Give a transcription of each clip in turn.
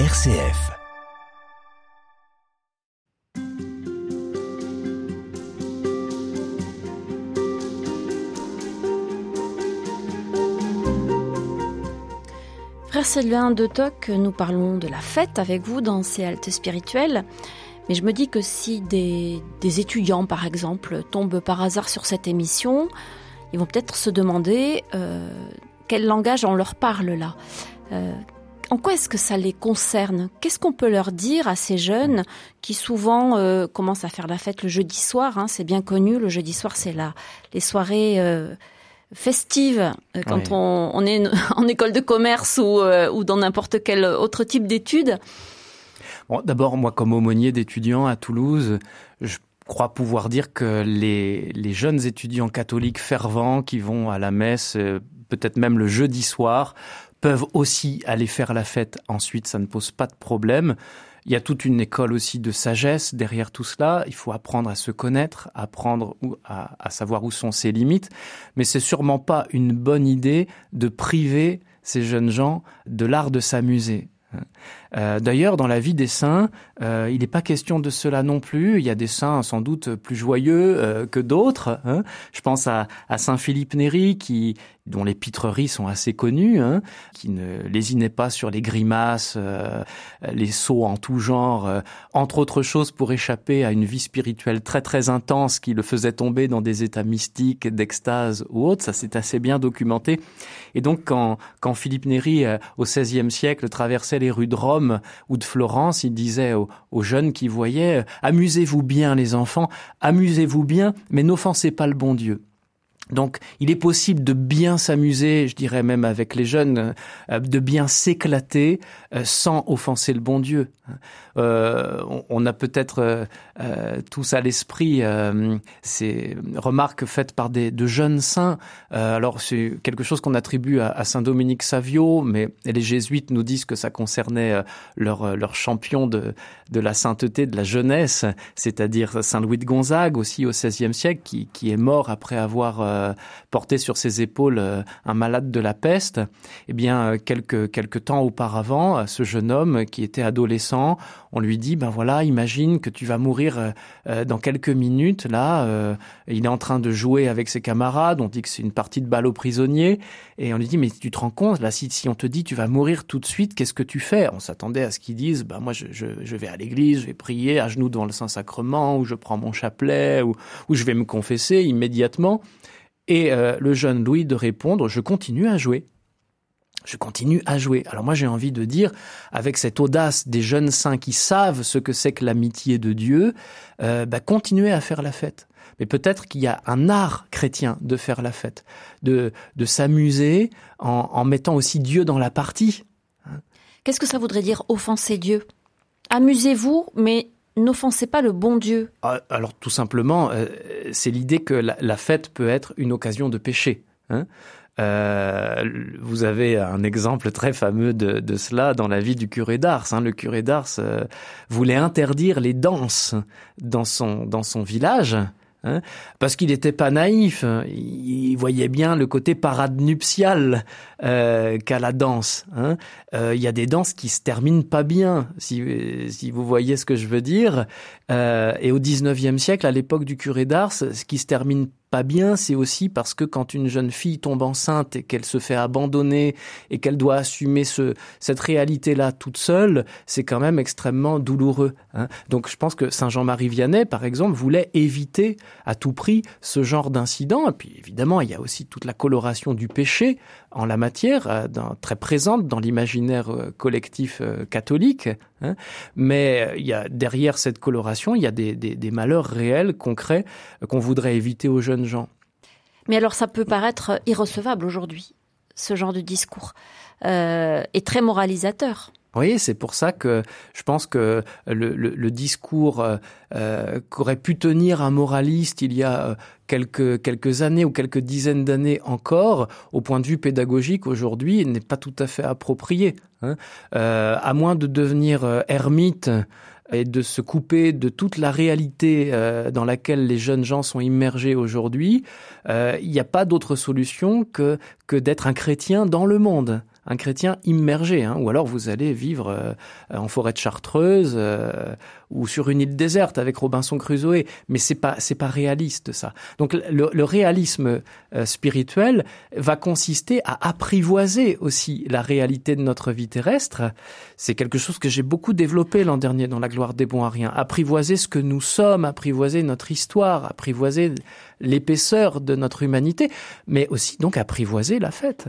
RCF. Frère Sylvain de Toc, nous parlons de la fête avec vous dans ces haltes spirituelles. Mais je me dis que si des, étudiants, par exemple, tombent par hasard sur cette émission, ils vont peut-être se demander euh, quel langage on leur parle là. Euh, en quoi est-ce que ça les concerne? Qu'est-ce qu'on peut leur dire à ces jeunes qui souvent euh, commencent à faire la fête le jeudi soir hein, C'est bien connu, le jeudi soir c'est là les soirées euh, festives euh, quand Oui. on, on est en école de commerce ou, euh, ou dans n'importe quel autre type d'études? Bon, D'abord, moi, comme aumônier d'étudiants à Toulouse, je crois pouvoir dire que les, les jeunes étudiants catholiques fervents qui vont à la messe, peut-être même le jeudi soir, peuvent aussi aller faire la fête ensuite, ça ne pose pas de problème. Il y a toute une école aussi de sagesse derrière tout cela. Il faut apprendre à se connaître, apprendre à, à savoir où sont ses limites. Mais c'est sûrement pas une bonne idée de priver ces jeunes gens de l'art de s'amuser. Euh, D'ailleurs, dans la vie des saints, euh, il n'est pas question de cela non plus. Il y a des saints sans doute plus joyeux euh, que d'autres. hein. Je pense à, Saint Philippe Néri, qui dont les pitreries sont assez connues, hein, qui ne lésinait pas sur les grimaces, les sauts en tout genre, entre autres choses pour échapper à une vie spirituelle très très intense qui le faisait tomber dans des états mystiques, d'extase ou autres. Ça c'est assez bien documenté. Et donc quand, quand Philippe Néri, au XVIe siècle, traversait les rues de Rome ou de Florence, il disait aux, jeunes qui voyaient, amusez-vous bien les enfants, amusez-vous bien, mais n'offensez pas le bon Dieu. Donc, il est possible de bien s'amuser, je dirais même avec les jeunes, euh, de bien s'éclater euh, sans offenser le bon Dieu. Euh, on- a peut-être euh, euh, tous à l'esprit euh, ces remarques faites par des, de jeunes saints. Alors, c'est quelque chose qu'on attribue à, à saint Dominique Savio, mais les jésuites nous disent que ça concernait leur, leur champion de, de la sainteté, de la jeunesse, c'est-à-dire saint Louis de Gonzague, aussi au XVIe siècle, qui, qui est mort après avoir euh, porté sur ses épaules euh, un malade de la peste. Eh bien, euh, quelques, quelques temps auparavant, euh, ce jeune homme qui était adolescent, on lui dit, ben voilà, imagine que tu vas mourir dans quelques minutes. Là, il est en train de jouer avec ses camarades. On dit que c'est une partie de balle aux prisonniers. Et on lui dit, mais tu te rends compte, là, si, si on te dit tu vas mourir tout de suite, qu'est-ce que tu fais? On s'attendait à ce qu'ils disent, ben moi, je, je, je vais à l'église, je vais prier à genoux devant le Saint-Sacrement, ou je prends mon chapelet, ou, ou je vais me confesser immédiatement. Et euh, le jeune Louis de répondre, je continue à jouer. Je continue à jouer. Alors moi j'ai envie de dire, avec cette audace des jeunes saints qui savent ce que c'est que l'amitié de Dieu, euh, bah, continuez à faire la fête. Mais peut-être qu'il y a un art chrétien de faire la fête, de, de s'amuser en, en mettant aussi Dieu dans la partie. Qu'est-ce que ça voudrait dire offenser Dieu? Amusez-vous, mais n'offensez pas le bon Dieu. Ah, Alors tout simplement, euh, c'est l'idée que la, fête peut être une occasion de péché. Hein euh, vous avez un exemple très fameux de, de cela dans la vie du curé d'Ars. Hein. Le curé d'Ars euh, voulait interdire les danses dans son, dans son village. Hein, parce qu'il n'était pas naïf, hein. il il voyait bien le côté parade nuptiale euh, qu'a la danse. hein. Euh, Il y a des danses qui se terminent pas bien, si, si vous voyez ce que je veux dire. Euh, et au 19e siècle, à l'époque du curé d'Ars, ce qui se termine pas bien, c'est aussi parce que quand une jeune fille tombe enceinte et qu'elle se fait abandonner et qu'elle doit assumer ce, cette réalité-là toute seule, c'est quand même extrêmement douloureux. hein. Donc je pense que Saint Jean-Marie Vianney, par exemple, voulait éviter à tout prix ce genre d'incident. Et puis évidemment, il y a aussi toute la coloration du péché en la matière, euh, très présente dans l'imaginaire euh, collectif euh, catholique. hein. Mais il y a derrière cette coloration, il y a des, malheurs réels, concrets, qu'on voudrait éviter aux jeunes gens. Mais alors ça peut paraître irrecevable aujourd'hui, ce genre de discours, euh, et très moralisateur. C'est pour ça que je pense que le, discours euh, euh, qu'aurait pu tenir un moraliste il y a euh, quelques, quelques années ou quelques dizaines d'années encore, au point de vue pédagogique aujourd'hui, n'est pas tout à fait approprié. hein. Euh, à moins de devenir euh, ermite et de se couper de toute la réalité euh, dans laquelle les jeunes gens sont immergés aujourd'hui, il n'y a pas d'autre solution que, que d'être un chrétien dans le monde. Un chrétien immergé, hein, ou alors vous allez vivre euh, en forêt de Chartreuse euh, ou sur une île déserte avec Robinson Crusoe, mais c'est pas c'est pas réaliste ça. Donc le, le réalisme euh, spirituel va consister à apprivoiser aussi la réalité de notre vie terrestre. C'est quelque chose que j'ai beaucoup développé l'an dernier dans la gloire des bons à rien. Apprivoiser ce que nous sommes, apprivoiser notre histoire, apprivoiser l'épaisseur de notre humanité, mais aussi donc apprivoiser la fête.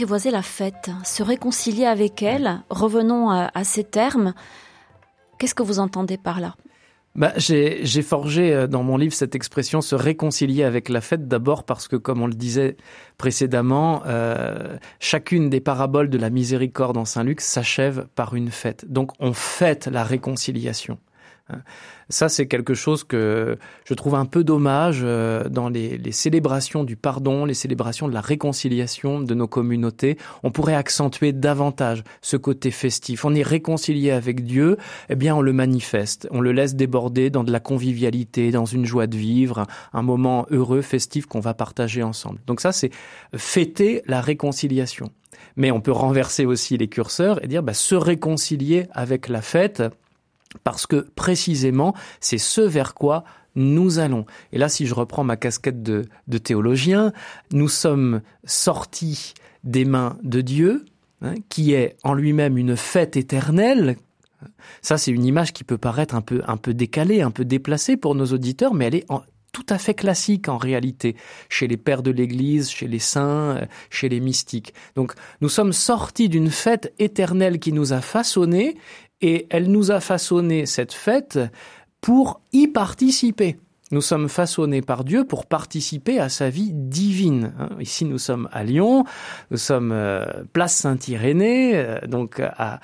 Apprivoiser la fête, se réconcilier avec elle. Revenons à, ces termes. Qu'est-ce que vous entendez par là? Bah, j'ai, forgé euh, dans mon livre cette expression se réconcilier avec la fête d'abord parce que comme on le disait précédemment, euh, chacune des paraboles de la miséricorde en Saint Luc s'achève par une fête. Donc on fête la réconciliation. Hein. Ça, c'est quelque chose que je trouve un peu dommage euh, dans les, les, célébrations du pardon, les célébrations de la réconciliation de nos communautés. On pourrait accentuer davantage ce côté festif. On est réconcilié avec Dieu, eh bien, on le manifeste. On le laisse déborder dans de la convivialité, dans une joie de vivre, un moment heureux, festif qu'on va partager ensemble. Donc ça, c'est fêter la réconciliation. Mais on peut renverser aussi les curseurs et dire bah, se réconcilier avec la fête parce que précisément, c'est ce vers quoi nous allons. Et là, si je reprends ma casquette de, théologien, nous sommes sortis des mains de Dieu, hein, qui est en lui-même une fête éternelle. Ça, c'est une image qui peut paraître un peu, un peu décalée, un peu déplacée pour nos auditeurs, mais elle est tout à fait classique en réalité, chez les pères de l'Église, chez les saints, euh, chez les mystiques. Donc nous sommes sortis d'une fête éternelle qui nous a façonnés et elle nous a façonné cette fête pour y participer. Nous sommes façonnés par Dieu pour participer à sa vie divine. Hein. Ici, nous sommes à Lyon, nous sommes euh, place Saint-Irénée, euh, donc à,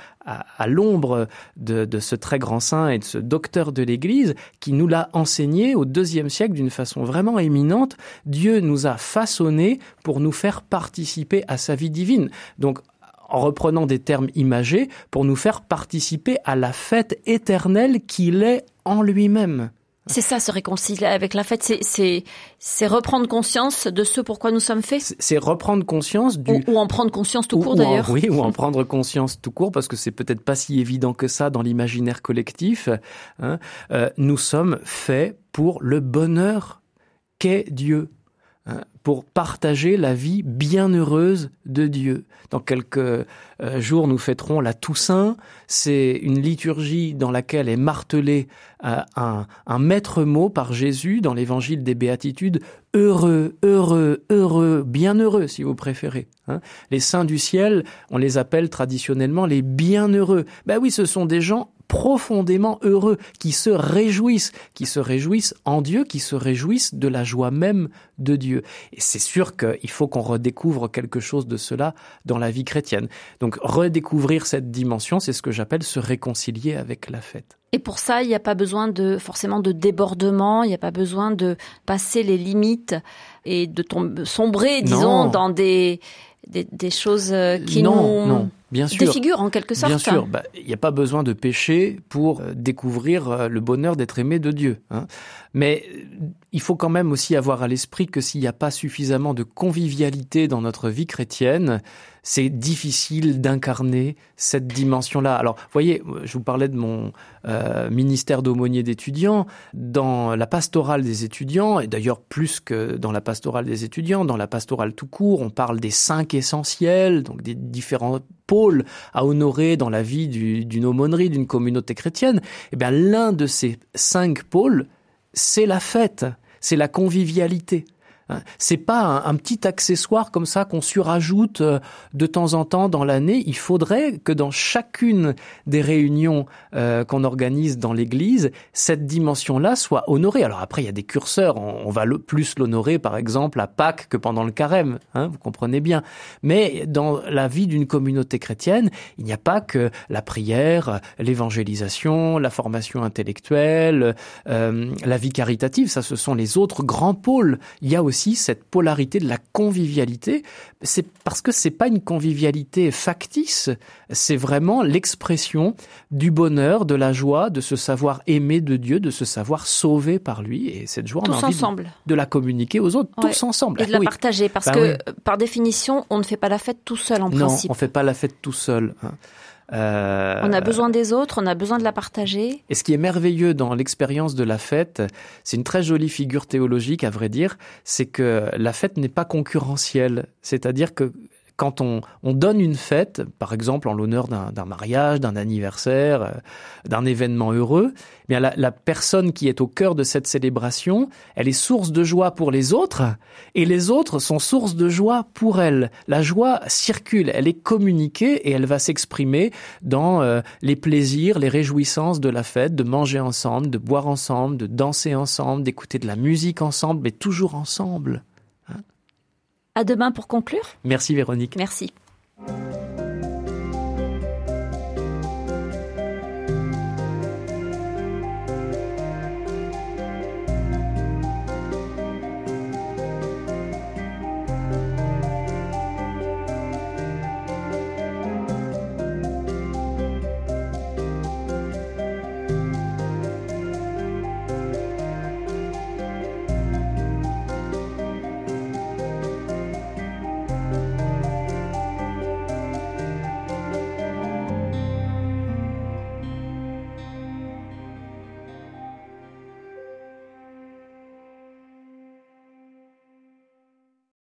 l'ombre de, de, ce très grand saint et de ce docteur de l'Église qui nous l'a enseigné au deuxième siècle d'une façon vraiment éminente. Dieu nous a façonnés pour nous faire participer à sa vie divine. Donc en reprenant des termes imagés, pour nous faire participer à la fête éternelle qu'il est en lui-même. C'est ça, se réconcilier avec la fête, c'est reprendre conscience de ce pourquoi nous sommes faits. C'est reprendre conscience du ou, en prendre conscience tout court d'ailleurs. Oui, ou en prendre conscience tout court parce que c'est peut-être pas si évident que ça dans l'imaginaire collectif. Hein. Euh, nous sommes faits pour le bonheur qu'est Dieu. Hein, pour partager la vie bienheureuse de Dieu. Dans quelques euh, jours, nous fêterons la Toussaint. C'est une liturgie dans laquelle est martelé euh, un, un maître mot par Jésus dans l'évangile des béatitudes. Heureux, heureux, heureux, bienheureux si vous préférez. Hein. les saints du ciel, on les appelle traditionnellement les bienheureux. Ben oui, ce sont des gens profondément heureux, qui se réjouissent, qui se réjouissent en Dieu, qui se réjouissent de la joie même de Dieu. Et c'est sûr qu'il faut qu'on redécouvre quelque chose de cela dans la vie chrétienne. Donc redécouvrir cette dimension, c'est ce que j'appelle se réconcilier avec la fête. Et pour ça, il n'y a pas besoin de forcément de débordement, il n'y a pas besoin de passer les limites et de tomber, sombrer, disons, dans des, des, choses euh, qui non, non. Bien sûr. figures en quelque sorte. Bien sûr. Bah, il n'y a pas besoin de pécher pour euh, découvrir euh, le bonheur d'être aimé de Dieu. Hein. Mais il faut quand même aussi avoir à l'esprit que s'il n'y a pas suffisamment de convivialité dans notre vie chrétienne, c'est difficile d'incarner cette dimension-là. Alors, voyez, je vous parlais de mon euh, ministère d'aumônier d'étudiants. Dans la pastorale des étudiants, et d'ailleurs plus que dans la pastorale des étudiants, dans la pastorale tout court, on parle des cinq essentiels, donc des différents pôles à honorer dans la vie d'une aumônerie, d'une communauté chrétienne. Eh bien, l'un de ces cinq pôles, c'est la fête, c'est la convivialité. Hein. C'est pas un, petit accessoire comme ça qu'on surajoute euh, de temps en temps dans l'année. Il faudrait que dans chacune des réunions euh, qu'on organise dans l'Église, cette dimension-là soit honorée. Alors après, il y a des curseurs. On, va plus l'honorer, par exemple, à Pâques que pendant le Carême. Hein, vous comprenez bien. Mais dans la vie d'une communauté chrétienne, il n'y a pas que la prière, l'évangélisation, la formation intellectuelle, euh, la vie caritative. Ça, ce sont les autres grands pôles. Il y a aussi cette polarité de la convivialité. C'est parce que c'est pas une convivialité factice, c'est vraiment l'expression du bonheur, de la joie, de se savoir aimé de Dieu, de se savoir sauvé par lui. Et cette joie, on a envie De, la communiquer aux autres, tous ensemble. Et de la partager, parce bah que par définition, on ne fait pas la fête tout seul en principe. Non, on fait pas la fête tout seul. Hein. Euh, on a besoin des autres, on a besoin de la partager. Et ce qui est merveilleux dans l'expérience de la fête, c'est une très jolie figure théologique, à vrai dire, c'est que la fête n'est pas concurrentielle. C'est-à-dire que quand on, donne une fête, par exemple en l'honneur d'un mariage, d'un anniversaire, euh, d'un événement heureux, eh bien la, personne qui est au cœur de cette célébration, elle est source de joie pour les autres, et les autres sont source de joie pour elle. La joie circule, elle est communiquée et elle va s'exprimer dans euh, les plaisirs, les réjouissances de la fête, de manger ensemble, de boire ensemble, de danser ensemble, d'écouter de la musique ensemble, mais toujours ensemble. À demain pour conclure. Merci Véronique. Merci.